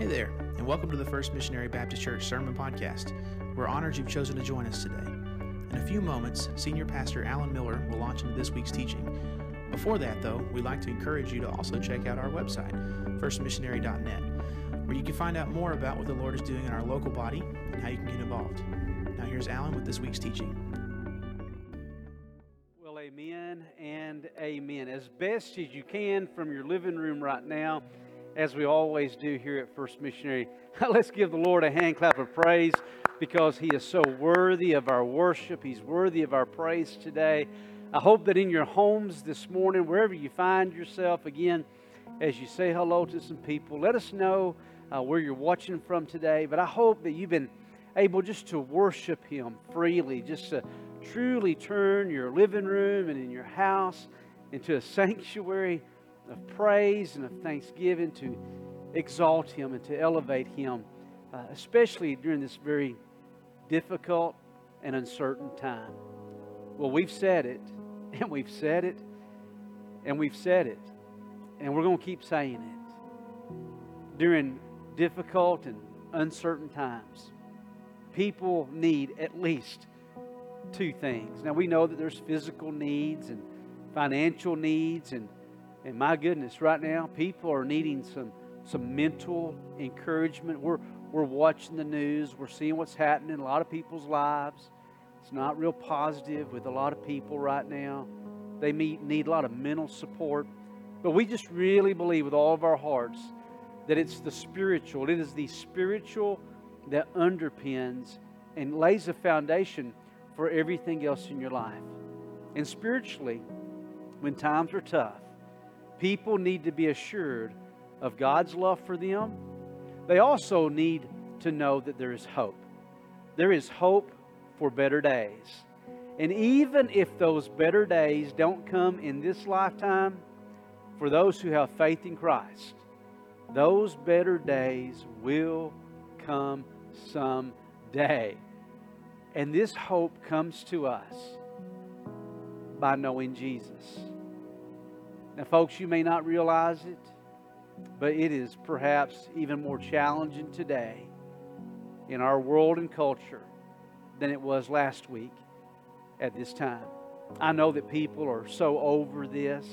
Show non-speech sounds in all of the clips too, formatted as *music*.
Hey there, and welcome to the First Missionary Baptist Church Sermon Podcast. We're honored you've chosen to join us today. In a few moments, Senior Pastor Alan Miller will launch into this week's teaching. Before that, though, we'd like to encourage you to also check out our website, firstmissionary.net, where you can find out more about what the Lord is doing in our local body and how you can get involved. Now, here's Alan with this week's teaching. Well, amen and amen. As best as you can from your living room right now, as we always do here at First Missionary, *laughs* let's give the Lord a hand clap of praise because He is so worthy of our worship. He's worthy of our praise today. I hope that in your homes this morning, wherever you find yourself, again, as you say hello to some people, let us know uh, where you're watching from today. But I hope that you've been able just to worship Him freely, just to truly turn your living room and in your house into a *laughs* sanctuary of praise and of thanksgiving to exalt Him and to elevate Him, uh, especially during this very difficult and uncertain time. Well, we've said it, *laughs* and we've said it, and we've said it, and we're going to keep saying it. During difficult and uncertain times, people need at least two things. Now, we know that there's physical needs and financial needs and and my goodness, right now, people are needing some, some mental encouragement. We're, we're watching the news, we're seeing what's happening in a lot of people's lives. It's not real positive with a lot of people right now. They meet, need a lot of mental support. But we just really believe with all of our hearts that it's the spiritual, it is the spiritual that underpins and lays a foundation for everything else in your life. And spiritually, when times are tough, People need to be assured of God's love for them. They also need to know that there is hope. There is hope for better days. And even if those better days don't come in this lifetime, for those who have faith in Christ, those better days will come someday. And this hope comes to us by knowing Jesus. Now, folks, you may not realize it, but it is perhaps even more challenging today in our world and culture than it was last week at this time. I know that people are so over this.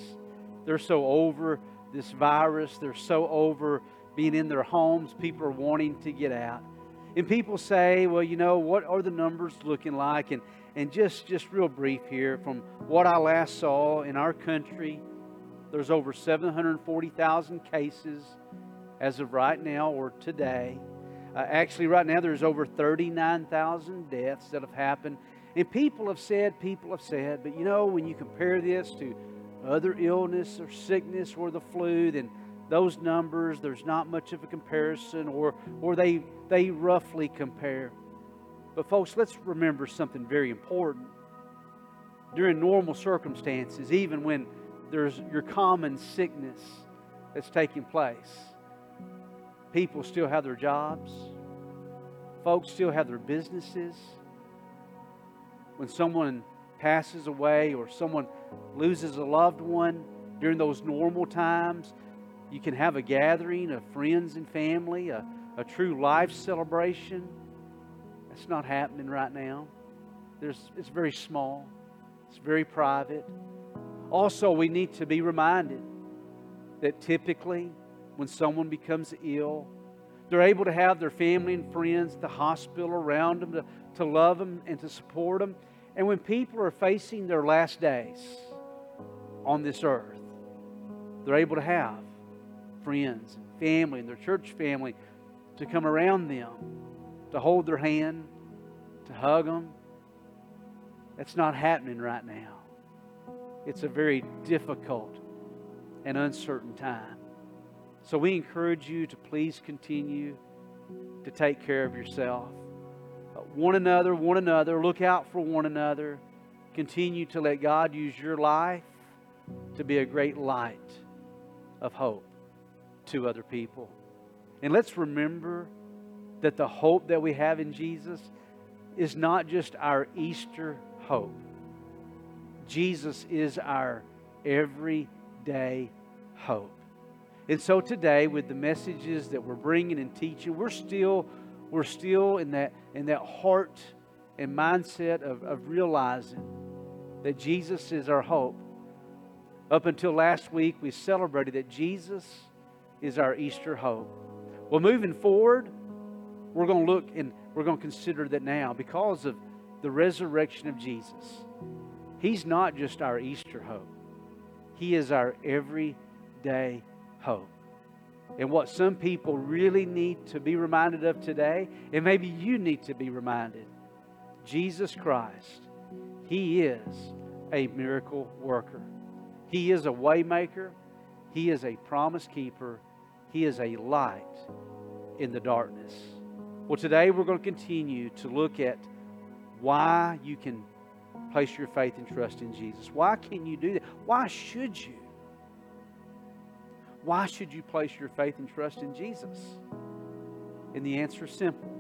They're so over this virus. They're so over being in their homes. People are wanting to get out. And people say, well, you know, what are the numbers looking like? And, and just, just real brief here from what I last saw in our country there's over 740,000 cases as of right now or today. Uh, actually, right now, there's over 39,000 deaths that have happened. And people have said, people have said, but you know, when you compare this to other illness or sickness or the flu, then those numbers, there's not much of a comparison, or, or they, they roughly compare. But, folks, let's remember something very important. During normal circumstances, even when there's your common sickness that's taking place. People still have their jobs, folks still have their businesses. When someone passes away or someone loses a loved one during those normal times, you can have a gathering of friends and family, a, a true life celebration. That's not happening right now. There's, it's very small, it's very private. Also, we need to be reminded that typically when someone becomes ill, they're able to have their family and friends the hospital around them to, to love them and to support them. And when people are facing their last days on this earth, they're able to have friends and family and their church family to come around them, to hold their hand, to hug them. That's not happening right now it's a very difficult and uncertain time. So we encourage you to please continue to take care of yourself. Uh, one another, one another, look out for one another. Continue to let God use your life to be a great light of hope to other people. And let's remember that the hope that we have in Jesus is not just our Easter hope Jesus is our everyday hope. And so today, with the messages that we're bringing and teaching, we're still, we're still in that, in that heart and mindset of, of realizing that Jesus is our hope. Up until last week, we celebrated that Jesus is our Easter hope. Well, moving forward, we're going to look and we're going to consider that now because of the resurrection of Jesus. He's not just our Easter hope, He is our everyday hope. And what some people really need to be reminded of today, and maybe you need to be reminded Jesus Christ, He is a miracle worker. He is a waymaker. He is a promise keeper. He is a light in the darkness. Well, today we're going to continue to look at why you can place your faith and trust in Jesus. Why can you do that? Why should you? Why should you place your faith and trust in Jesus? And the answer is simple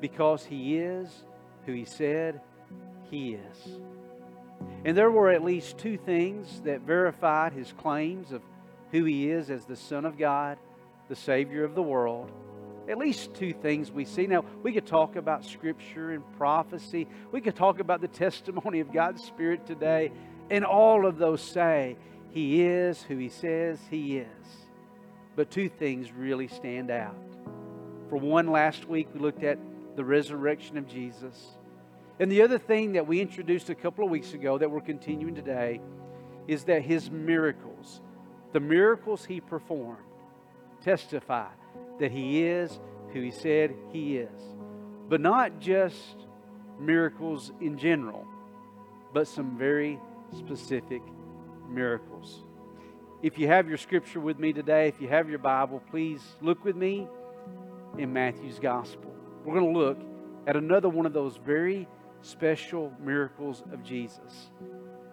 because He is who He said He is. And there were at least two things that verified His claims of who He is as the Son of God, the Savior of the world at least two things we see. Now, we could talk about Scripture and prophecy. We could talk about the testimony of God's Spirit today. And all of those say, He is who He says He is. But two things really stand out. For one, last week we looked at the resurrection of Jesus. And the other thing that we introduced a couple of weeks ago that we're continuing today is that His miracles, the miracles He performed, testify that He is who He said He is. But not just miracles in general, but some very specific miracles. If you have your scripture with me today, if you have your Bible, please look with me in Matthew's Gospel. We're going to look at another one of those very special miracles of Jesus.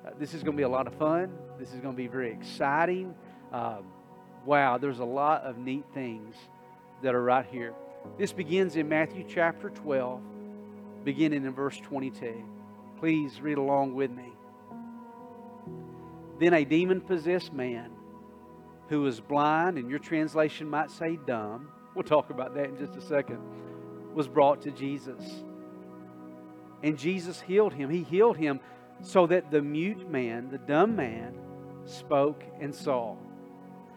Uh, this is going to be a lot of fun. This is going to be very exciting. Uh, wow, there's a lot of neat things that are right here. This begins in Matthew chapter 12, beginning in verse 22. Please read along with me. Then a demon possessed man who was blind, and your translation might say dumb, we'll talk about that in just a second, was brought to Jesus. And Jesus healed him. He healed him so that the mute man, the dumb man, spoke and saw.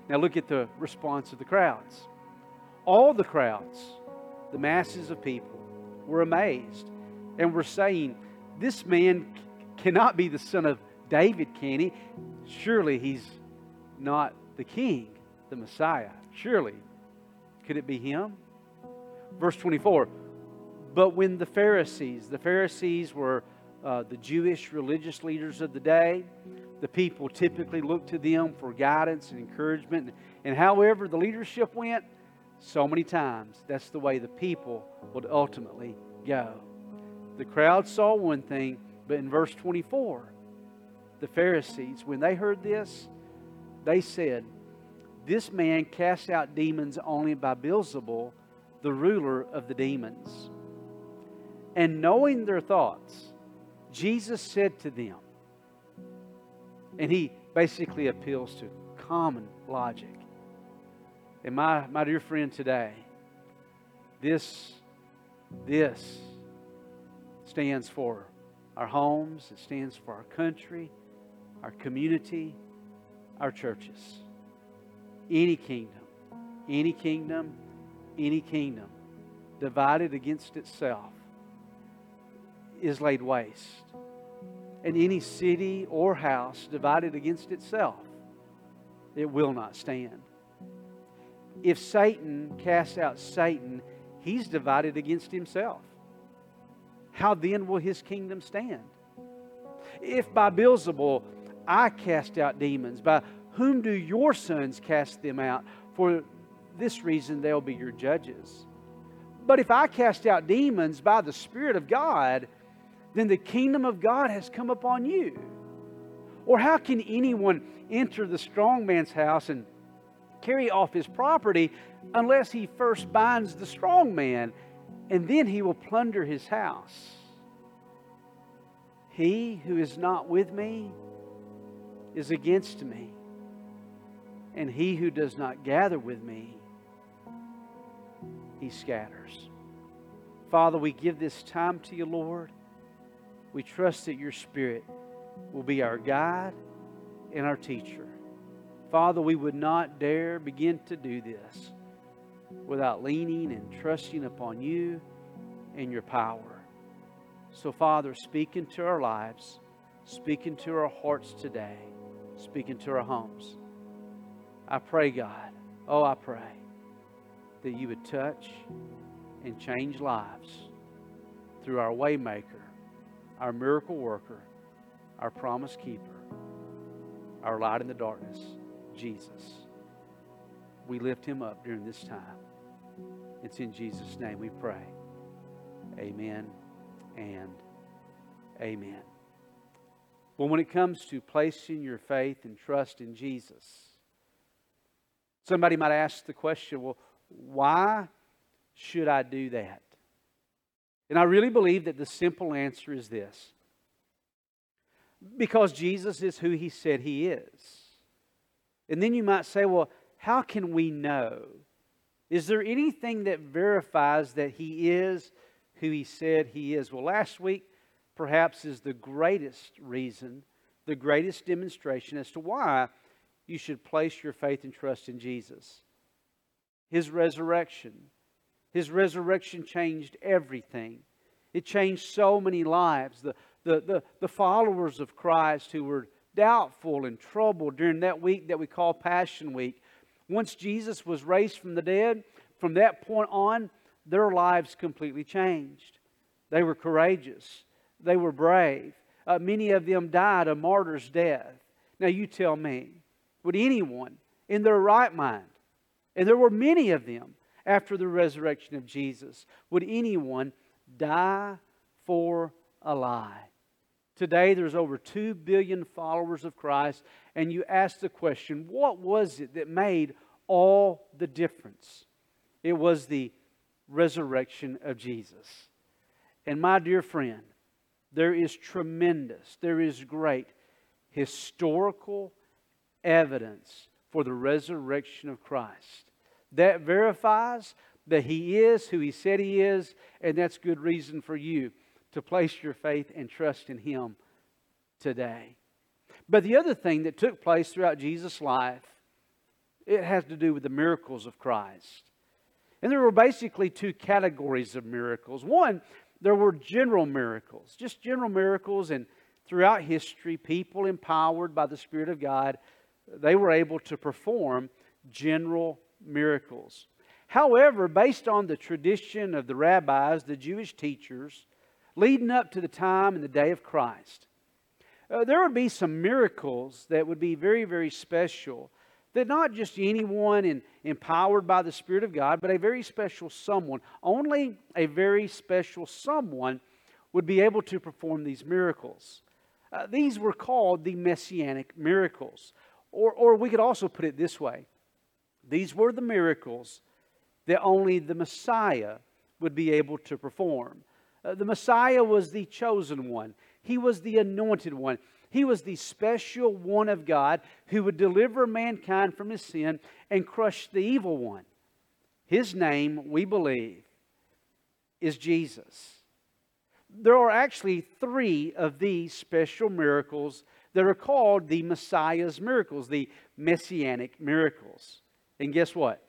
Now look at the response of the crowds. All the crowds, the masses of people, were amazed and were saying, This man cannot be the son of David, can he? Surely he's not the king, the Messiah. Surely. Could it be him? Verse 24. But when the Pharisees, the Pharisees were uh, the Jewish religious leaders of the day, the people typically looked to them for guidance and encouragement. And however the leadership went, so many times, that's the way the people would ultimately go. The crowd saw one thing, but in verse 24, the Pharisees, when they heard this, they said, This man casts out demons only by Beelzebul, the ruler of the demons. And knowing their thoughts, Jesus said to them, and he basically appeals to common logic. And my, my dear friend today, this, this stands for our homes, it stands for our country, our community, our churches. Any kingdom, any kingdom, any kingdom divided against itself is laid waste. And any city or house divided against itself, it will not stand if Satan casts out Satan, he's divided against himself. How then will his kingdom stand? If by Beelzebul I cast out demons, by whom do your sons cast them out? For this reason they'll be your judges. But if I cast out demons by the Spirit of God, then the kingdom of God has come upon you. Or how can anyone enter the strong man's house and carry off his property unless he first binds the strong man, and then he will plunder his house. He who is not with me is against me, And he who does not gather with me, he scatters. Father, we give this time to you, Lord. We trust that your Spirit will be our guide and our teacher. Father, we would not dare begin to do this without leaning and trusting upon you and your power. So, Father, speak into our lives, speak into our hearts today, speak into our homes. I pray, God, oh, I pray that you would touch and change lives through our waymaker, our miracle worker, our promise keeper, our light in the darkness, Jesus. We lift him up during this time. It's in Jesus' name we pray. Amen and amen. Well, when it comes to placing your faith and trust in Jesus, somebody might ask the question well, why should I do that? And I really believe that the simple answer is this because Jesus is who he said he is. And then you might say, well, how can we know? Is there anything that verifies that he is who he said he is? Well, last week perhaps is the greatest reason, the greatest demonstration as to why you should place your faith and trust in Jesus. His resurrection. His resurrection changed everything. It changed so many lives. The, the, the, the followers of Christ who were doubtful and troubled during that week that we call Passion Week, once Jesus was raised from the dead, from that point on, their lives completely changed. They were courageous, they were brave. Uh, many of them died a martyr's death. Now, you tell me, would anyone in their right mind, and there were many of them after the resurrection of Jesus, would anyone die for a lie? Today, there's over 2 billion followers of Christ, and you ask the question what was it that made all the difference? It was the resurrection of Jesus. And my dear friend, there is tremendous, there is great historical evidence for the resurrection of Christ. That verifies that He is who He said He is, and that's good reason for you to place your faith and trust in Him today. But the other thing that took place throughout Jesus' life, it has to do with the miracles of Christ. And there were basically two categories of miracles. One, there were general miracles, just general miracles, and throughout history, people empowered by the Spirit of God, they were able to perform general miracles. However, based on the tradition of the rabbis, the Jewish teachers, leading up to the time and the day of Christ. Uh, there would be some miracles that would be very, very special. That not just anyone in, empowered by the Spirit of God, but a very special someone, only a very special someone would be able to perform these miracles. Uh, these were called the messianic miracles. Or, or we could also put it this way these were the miracles that only the Messiah would be able to perform. Uh, the Messiah was the chosen one, he was the anointed one. He was the special one of God who would deliver mankind from his sin and crush the evil one. His name, we believe, is Jesus. There are actually three of these special miracles that are called the Messiah's miracles, the messianic miracles. And guess what?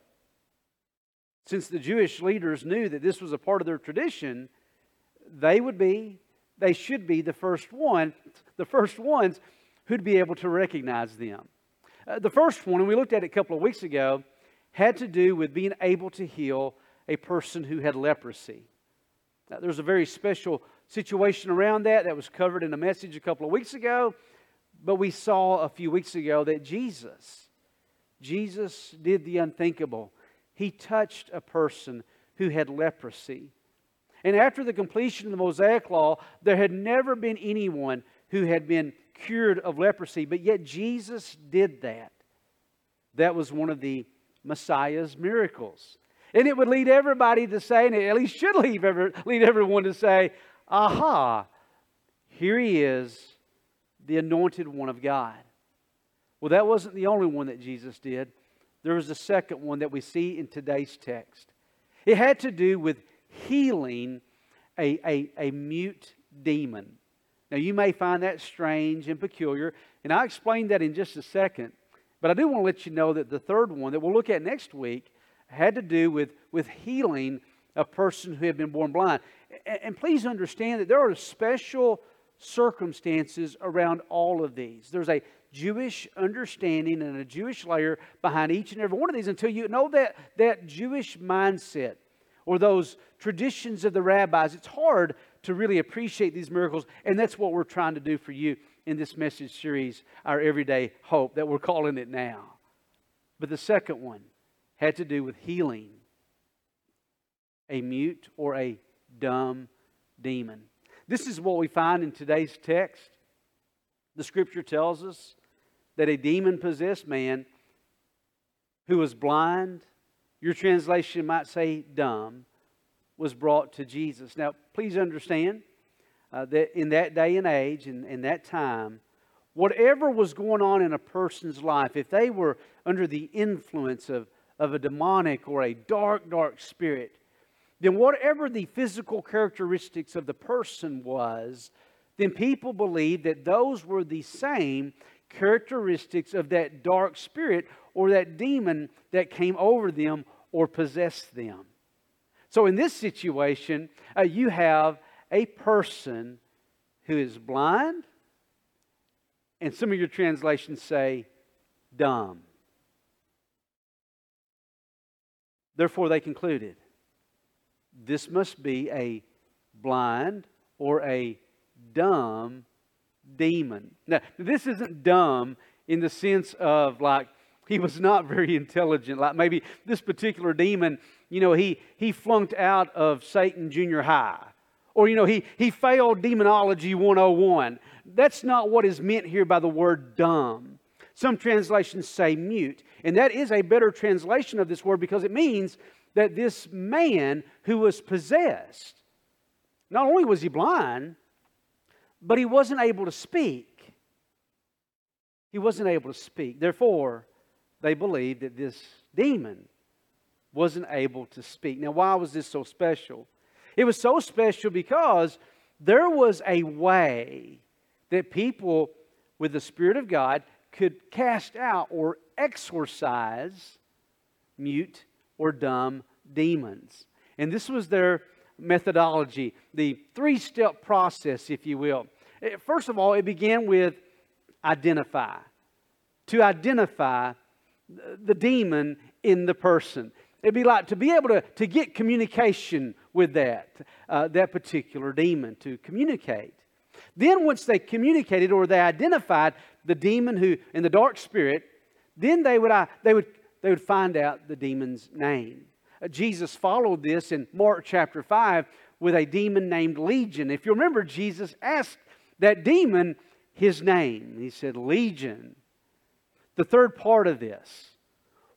Since the Jewish leaders knew that this was a part of their tradition, they would be, they should be the first one, the first ones who'd be able to recognize them. Uh, the first one, and we looked at it a couple of weeks ago, had to do with being able to heal a person who had leprosy. Now, there's a very special situation around that that was covered in a message a couple of weeks ago, but we saw a few weeks ago that Jesus, Jesus did the unthinkable. He touched a person who had leprosy. And after the completion of the Mosaic Law, there had never been anyone who had been cured of leprosy, but yet Jesus did that. That was one of the Messiah's miracles. And it would lead everybody to say, and it at least should lead, ever, lead everyone to say, aha, here he is, the anointed one of God. Well, that wasn't the only one that Jesus did. There was a second one that we see in today's text. It had to do with healing a, a, a mute demon. Now, you may find that strange and peculiar, and I'll explain that in just a second. But I do want to let you know that the third one that we'll look at next week had to do with, with healing a person who had been born blind. And, and please understand that there are special circumstances around all of these. There's a Jewish understanding and a Jewish layer behind each and every one of these until you know that, that Jewish mindset or those traditions of the rabbis. It's hard to really appreciate these miracles, and that's what we're trying to do for you in this message series, Our Everyday Hope, that we're calling it now. But the second one had to do with healing a mute or a dumb demon. This is what we find in today's text. The scripture tells us that a demon possessed man who was blind, your translation might say dumb, was brought to Jesus. Now, please understand uh, that in that day and age and in that time, whatever was going on in a person's life, if they were under the influence of, of a demonic or a dark, dark spirit, then whatever the physical characteristics of the person was, then people believed that those were the same characteristics of that dark spirit or that demon that came over them or possessed them. So, in this situation, uh, you have a person who is blind, and some of your translations say dumb. Therefore, they concluded this must be a blind or a dumb demon. Now, this isn't dumb in the sense of like he was not very intelligent. Like maybe this particular demon, you know, he, he flunked out of Satan Junior High. Or, you know, he, he failed Demonology 101. That's not what is meant here by the word dumb. Some translations say mute. And that is a better translation of this word because it means that this man who was possessed, not only was he blind, but he wasn't able to speak. He wasn't able to speak. Therefore, they believed that this demon wasn't able to speak. Now, why was this so special? It was so special because there was a way that people with the Spirit of God could cast out or exorcise mute or dumb demons. And this was their methodology, the three step process, if you will. Eh, first of all, it began with identify. To identify the demon in the person. It'd be like to be able to, to get communication with that, uh, that particular demon, to communicate. Then, once they communicated or they identified the demon who in the dark spirit, then they would, uh, they would, they would find out the demon's name. Uh, Jesus followed this in Mark chapter 5 with a demon named Legion. If you remember, Jesus asked that demon his name. He said, Legion. The third part of this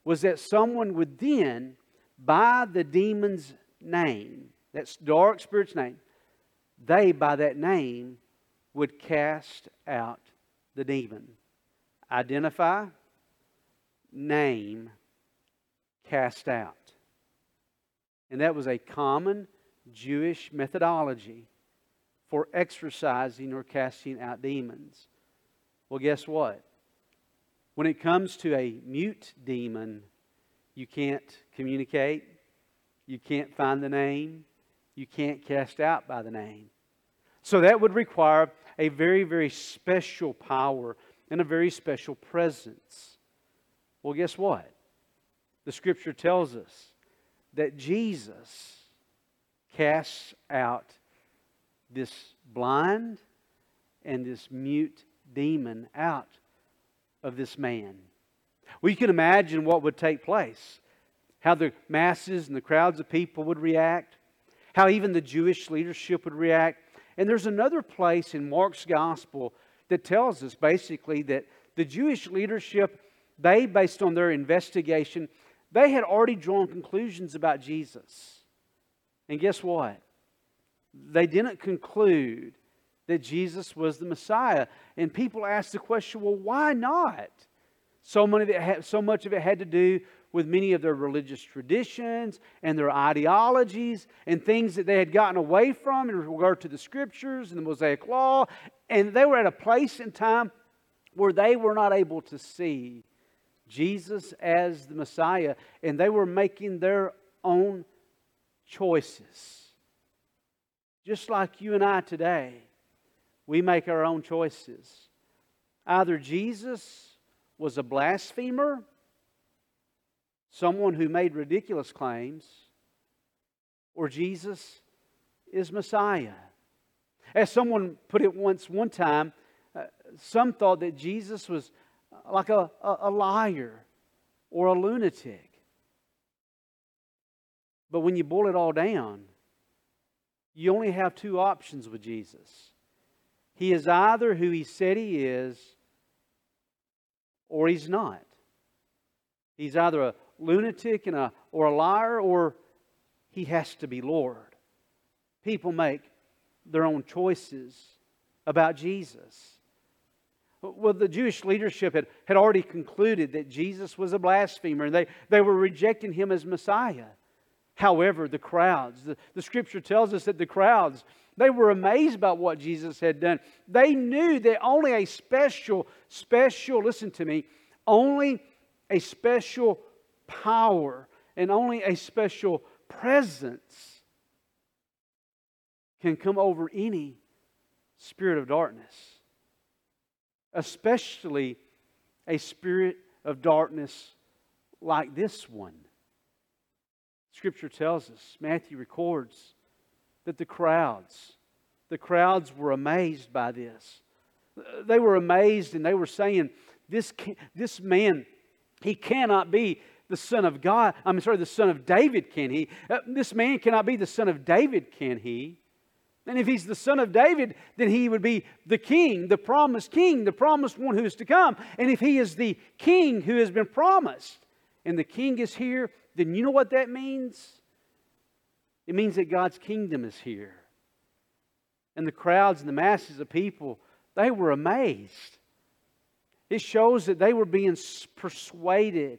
was that someone would then, by the demon's name, that dark spirit's name, they, by that name, would cast out the demon. Identify, name, cast out. And that was a common Jewish methodology for exorcising or casting out demons. Well, guess what? When it comes to a mute demon, you can't communicate, you can't find the name, you can't cast out by the name. So that would require a very, very special power and a very special presence. Well, guess what? The scripture tells us that Jesus casts out this blind and this mute demon out of this man. We can imagine what would take place, how the masses and the crowds of people would react, how even the Jewish leadership would react. And there's another place in Mark's gospel that tells us basically that the Jewish leadership, they, based on their investigation, they had already drawn conclusions about Jesus. And guess what? They didn't conclude that Jesus was the Messiah. And people asked the question well, why not? So, many so much of it had to do with many of their religious traditions and their ideologies and things that they had gotten away from in regard to the scriptures and the Mosaic Law. And they were at a place in time where they were not able to see Jesus as the Messiah, and they were making their own choices. Just like you and I today, we make our own choices. Either Jesus was a blasphemer, someone who made ridiculous claims, or Jesus is Messiah. As someone put it once, one time, uh, some thought that Jesus was like a, a, a liar or a lunatic. But when you boil it all down, you only have two options with Jesus. He is either who he said he is, or he's not. He's either a lunatic and a, or a liar, or he has to be Lord. People make their own choices about Jesus. Well, the Jewish leadership had, had already concluded that Jesus was a blasphemer and they, they were rejecting him as Messiah. However, the crowds, the, the scripture tells us that the crowds, they were amazed about what Jesus had done. They knew that only a special, special, listen to me, only a special power and only a special presence can come over any spirit of darkness especially a spirit of darkness like this one. Scripture tells us, Matthew records, that the crowds, the crowds were amazed by this. They were amazed and they were saying, This, this man, he cannot be the son of God. I'm sorry, the son of David, can he? Uh, this man cannot be the son of David, can he? And if he's the son of David, then he would be the king, the promised king, the promised one who is to come. And if he is the king who has been promised, and the king is here, then you know what that means? It means that God's kingdom is here. And the crowds and the masses of people, they were amazed. It shows that they were being persuaded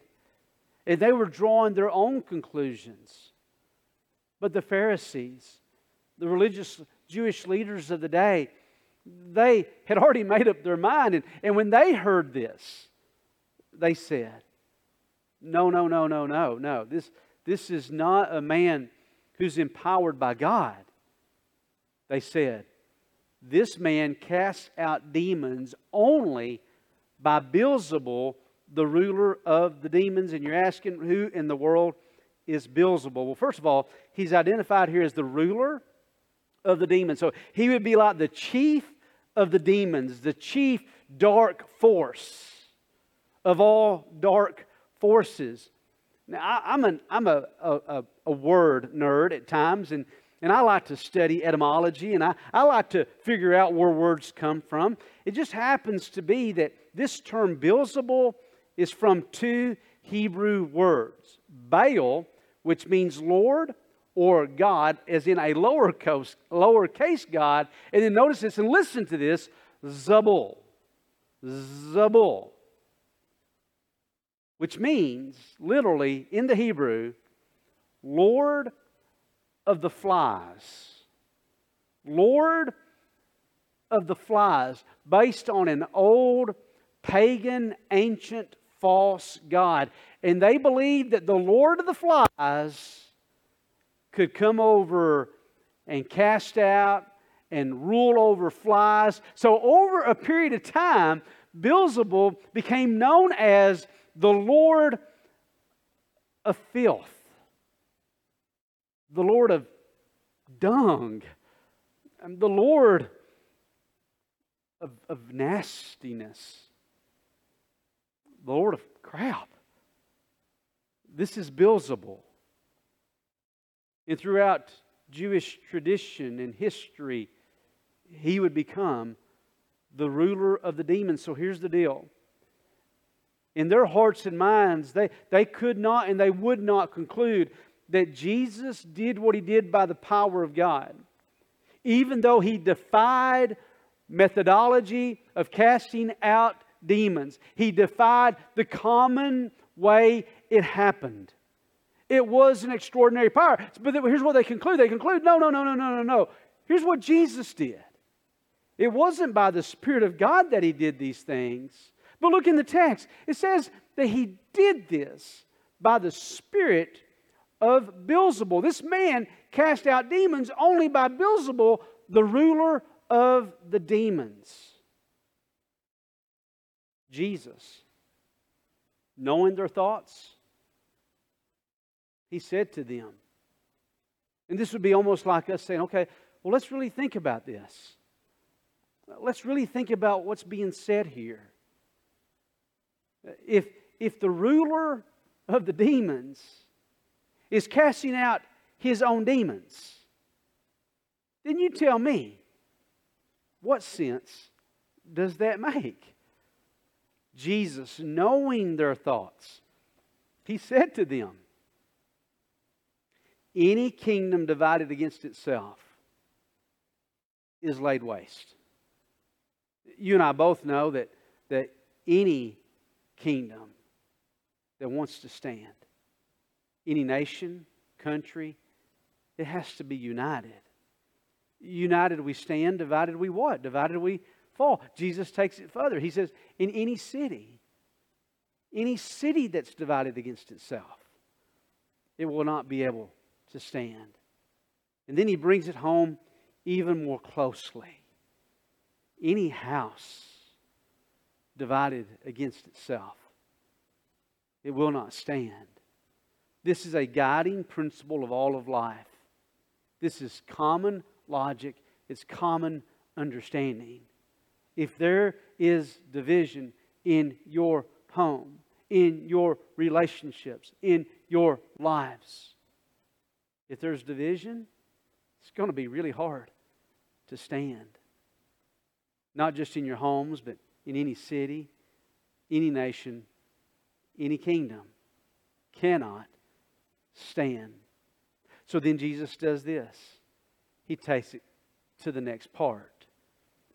and they were drawing their own conclusions. But the Pharisees, the religious Jewish leaders of the day, they had already made up their mind. And, and when they heard this, they said, No, no, no, no, no, no. This, this is not a man who's empowered by God. They said, This man casts out demons only by Beelzebul, the ruler of the demons. And you're asking who in the world is Beelzebul? Well, first of all, he's identified here as the ruler of the demons. So he would be like the chief of the demons, the chief dark force of all dark forces. Now, I, am an, I'm a, a, a word nerd at times, and, and I like to study etymology, and I, I like to figure out where words come from. It just happens to be that this term Beelzebul is from two Hebrew words Baal, which means Lord, or God as in a lowercase, lowercase God. And then notice this and listen to this Zabul. Zabul. Which means, literally, in the Hebrew, Lord of the flies. Lord of the flies, based on an old pagan, ancient, false God. And they believed that the Lord of the flies could come over and cast out and rule over flies. So, over a period of time, Beelzebul became known as the Lord of filth, the Lord of dung, and the Lord of, of nastiness, the Lord of crap. This is Beelzebul. And throughout Jewish tradition and history, he would become the ruler of the demons. So here's the deal. In their hearts and minds, they, they could not and they would not conclude that Jesus did what he did by the power of God. Even though he defied methodology of casting out demons. He defied the common way it happened. It was an extraordinary power. But here's what they conclude they conclude no, no, no, no, no, no, no. Here's what Jesus did. It wasn't by the Spirit of God that he did these things. But look in the text. It says that he did this by the Spirit of Beelzebul. This man cast out demons only by Beelzebul, the ruler of the demons. Jesus, knowing their thoughts, he said to them, and this would be almost like us saying, okay, well, let's really think about this. Let's really think about what's being said here. If, if the ruler of the demons is casting out his own demons, then you tell me, what sense does that make? Jesus, knowing their thoughts, he said to them, Any kingdom divided against itself is laid waste. You and I both know that, that any kingdom that wants to stand, any nation, country, it has to be united. United we stand, divided we what? Divided we fall. Jesus takes it further. He says, in any city, any city that's divided against itself, it will not be able to stand. And then he brings it home even more closely. Any house divided against itself, it will not stand. This is a guiding principle of all of life. This is common logic, it's common understanding. If there is division in your home, in your relationships, in your lives, if there's division, it's going to be really hard to stand. Not just in your homes, but in any city, any nation, any kingdom cannot stand. So then Jesus does this. He takes it to the next part.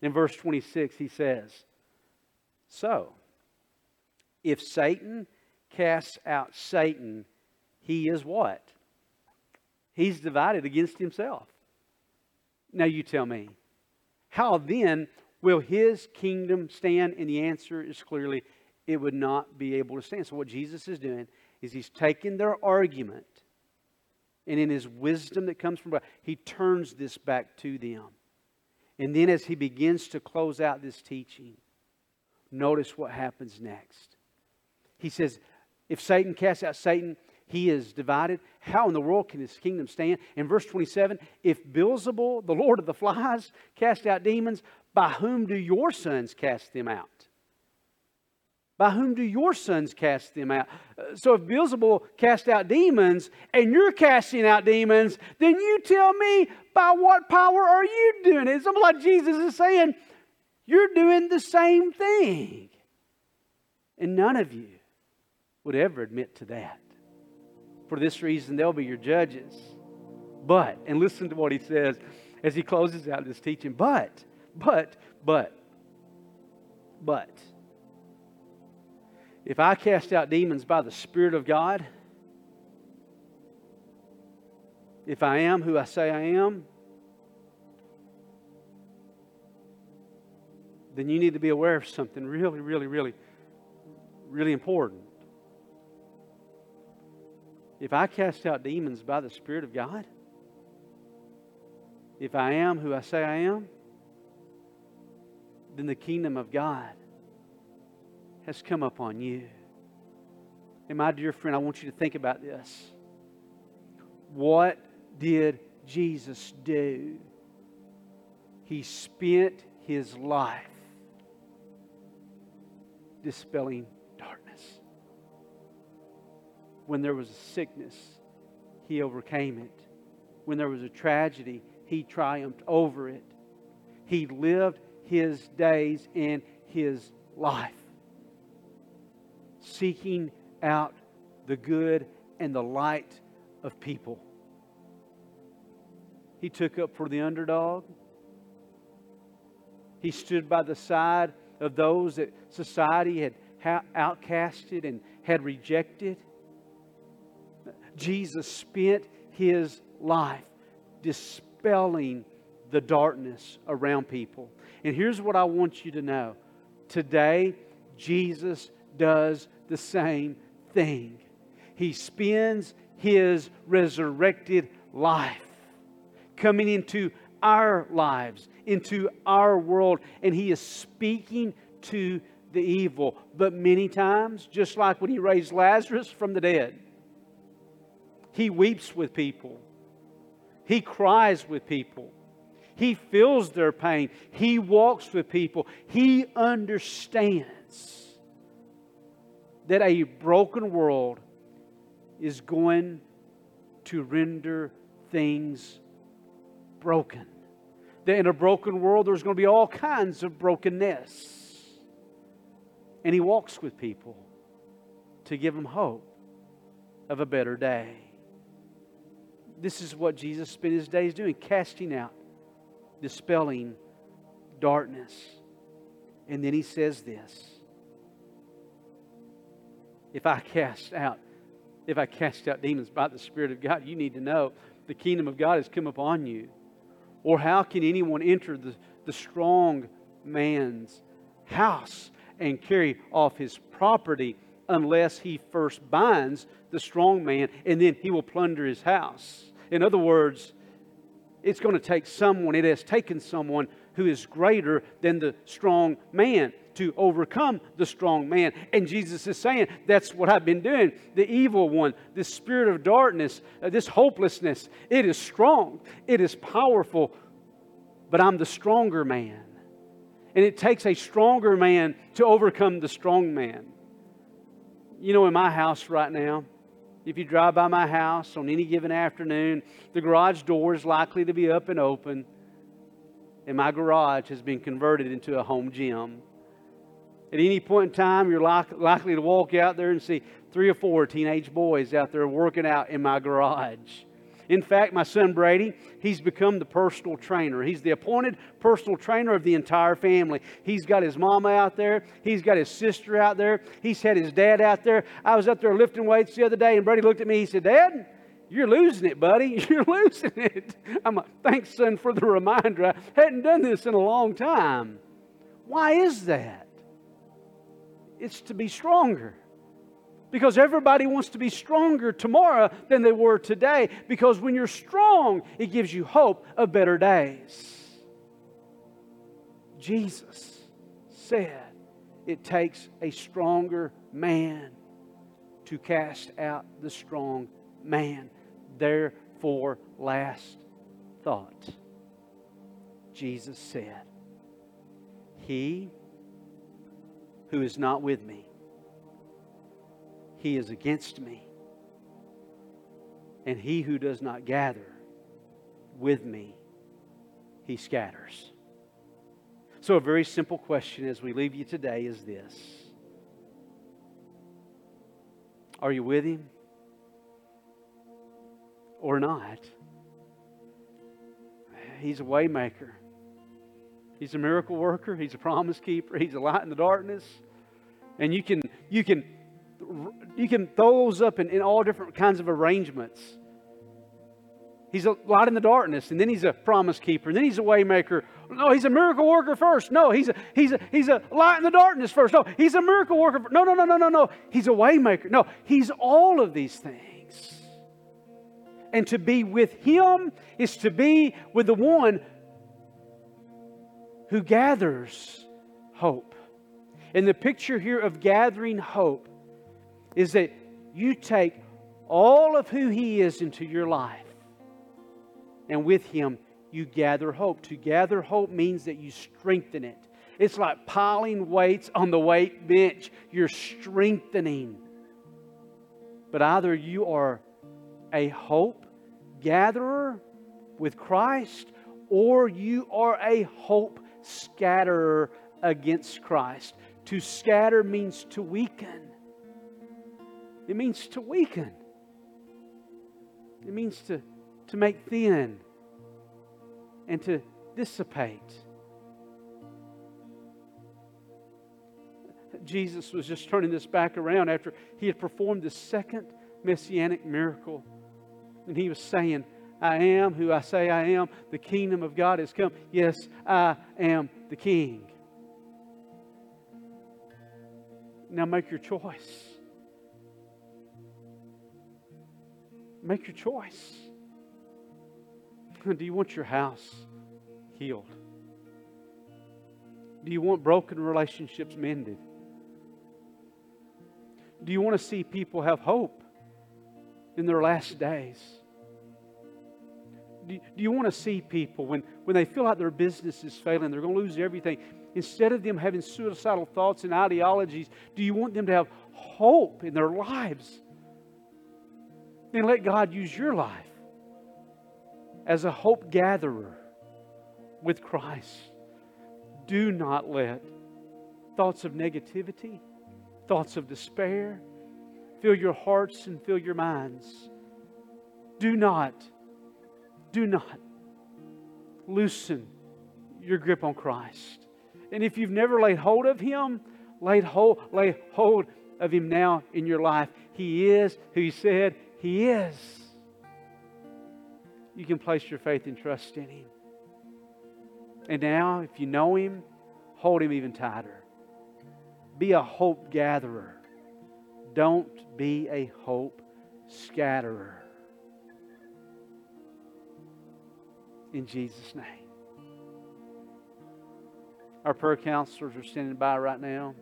In verse 26, he says, So, if Satan casts out Satan, he is what? He's divided against himself. Now you tell me, how then will his kingdom stand? And the answer is clearly it would not be able to stand. So, what Jesus is doing is he's taking their argument and in his wisdom that comes from God, he turns this back to them. And then as he begins to close out this teaching, notice what happens next. He says, if Satan casts out Satan, he is divided. How in the world can his kingdom stand? In verse 27, if Beelzebul, the Lord of the flies, cast out demons, by whom do your sons cast them out? By whom do your sons cast them out? Uh, so if Beelzebul cast out demons and you're casting out demons, then you tell me by what power are you doing it? It's almost like Jesus is saying, you're doing the same thing. And none of you would ever admit to that. For this reason, they'll be your judges. But, and listen to what he says as he closes out this teaching, but, but, but, but, if I cast out demons by the Spirit of God, if I am who I say I am, then you need to be aware of something really, really, really, really important. If I cast out demons by the Spirit of God, if I am who I say I am, then the kingdom of God has come upon you. And my dear friend, I want you to think about this. What did Jesus do? He spent his life dispelling darkness. When there was a sickness, he overcame it. When there was a tragedy, he triumphed over it. He lived his days in his life seeking out the good and the light of people. He took up for the underdog. He stood by the side of those that society had outcasted and had rejected. Jesus spent his life dispelling the darkness around people. And here's what I want you to know today, Jesus does the same thing. He spends his resurrected life coming into our lives, into our world, and he is speaking to the evil. But many times, just like when he raised Lazarus from the dead, he weeps with people, he cries with people. He feels their pain. He walks with people. He understands that a broken world is going to render things broken. That in a broken world, there's going to be all kinds of brokenness. And He walks with people to give them hope of a better day. This is what Jesus spent His days doing, casting out, dispelling darkness. And then He says this if I cast out, if I cast out demons by the Spirit of God, you need to know the kingdom of God has come upon you. Or how can anyone enter the, the strong man's house and carry off his property unless he first binds the strong man and then he will plunder his house? In other words, it's going to take someone, it has taken someone who is greater than the strong man to overcome the strong man. And Jesus is saying, That's what I've been doing. The evil one, this spirit of darkness, uh, this hopelessness, it is strong, it is powerful, but I'm the stronger man. And it takes a stronger man to overcome the strong man. You know, in my house right now, if you drive by my house on any given afternoon, the garage door is likely to be up and open, and my garage has been converted into a home gym. At any point in time, you're likely to walk out there and see three or four teenage boys out there working out in my garage. In fact, my son Brady, he's become the personal trainer. He's the appointed personal trainer of the entire family. He's got his mama out there. He's got his sister out there. He's had his dad out there. I was up there lifting weights the other day, and Brady looked at me. He said, Dad, you're losing it, buddy. *laughs* You're losing it. I'm like, thanks, son, for the reminder. I hadn't done this in a long time. Why is that? It's to be stronger. Because everybody wants to be stronger tomorrow than they were today. Because when you're strong, it gives you hope of better days. Jesus said it takes a stronger man to cast out the strong man. Therefore, last thought. Jesus said, He who is not with me. He is against me. And he who does not gather with me, he scatters. So, a very simple question as we leave you today is this Are you with him or not? He's a waymaker. He's a miracle worker. He's a promise keeper. He's a light in the darkness. And you can, you can, you can throw those up in, in all different kinds of arrangements. He's a light in the darkness, and then he's a promise keeper, and then he's a waymaker. No, he's a miracle worker first. No, he's a, he's a, he's a light in the darkness first. No, he's a miracle worker. No, no, no, no, no, no. He's a waymaker. No, he's all of these things. And to be with him is to be with the one who gathers hope. And the picture here of gathering hope is that you take all of who He is into your life, and with Him, you gather hope. To gather hope means that you strengthen it. It's like piling weights on the weight bench. You're strengthening. But either you are a hope gatherer with Christ, or you are a hope scatterer against Christ. To scatter means to weaken. It means to weaken. It means to, to make thin and to dissipate. Jesus was just turning this back around after he had performed the second messianic miracle. And he was saying, I am who I say I am. The kingdom of God has come. Yes, I am the king. Now make your choice. Make your choice. Do you want your house healed? Do you want broken relationships mended? Do you want to see people have hope in their last days? Do, you want to see people when, when they feel like their business is failing, they're going to lose everything? Instead of them having suicidal thoughts and ideologies, do you want them to have hope in their lives? Then let God use your life as a hope gatherer with Christ. Do not let thoughts of negativity, thoughts of despair fill your hearts and fill your minds. Do not, do not loosen your grip on Christ. And if you've never laid hold of Him, lay hold, lay hold of Him now in your life. He is who He said He is. You can place your faith and trust in Him. And now, if you know Him, hold Him even tighter. Be a hope gatherer. Don't be a hope scatterer. In Jesus' name. Our prayer counselors are standing by right now.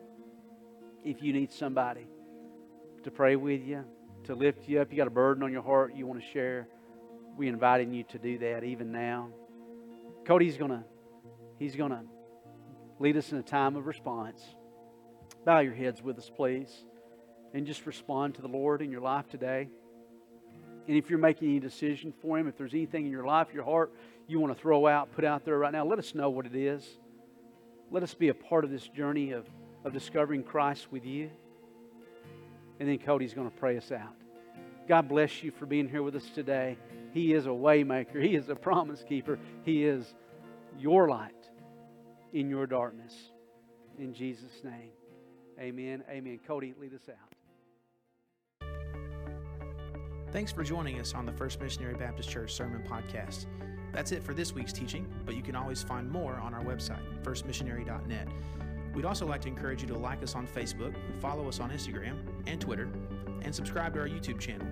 If you need somebody to pray with you, to lift you up, you got a burden on your heart you want to share, we're inviting you to do that even now. Cody's to He's to lead us in a time of response. Bow your heads with us, please, and just respond to the Lord in your life today. And if you're making any decision for Him, if there's anything in your life, your heart, you want to throw out, put out there right now, let us know what it is. Let us be a part of this journey of, of discovering Christ with you. And then Cody's going to pray us out. God bless you for being here with us today. He is a waymaker. He is a promise keeper. He is your light in your darkness. In Jesus' name, amen. Amen. Cody, lead us out. Thanks for joining us on the First Missionary Baptist Church Sermon Podcast. That's it for this week's teaching, but you can always find more on our website, firstmissionary.net. We'd also like to encourage you to like us on Facebook, follow us on Instagram and Twitter, and subscribe to our YouTube channel.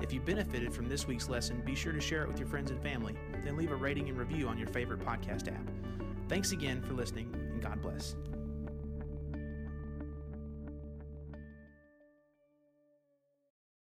If you benefited from this week's lesson, be sure to share it with your friends and family, then leave a rating and review on your favorite podcast app. Thanks again for listening, and God bless.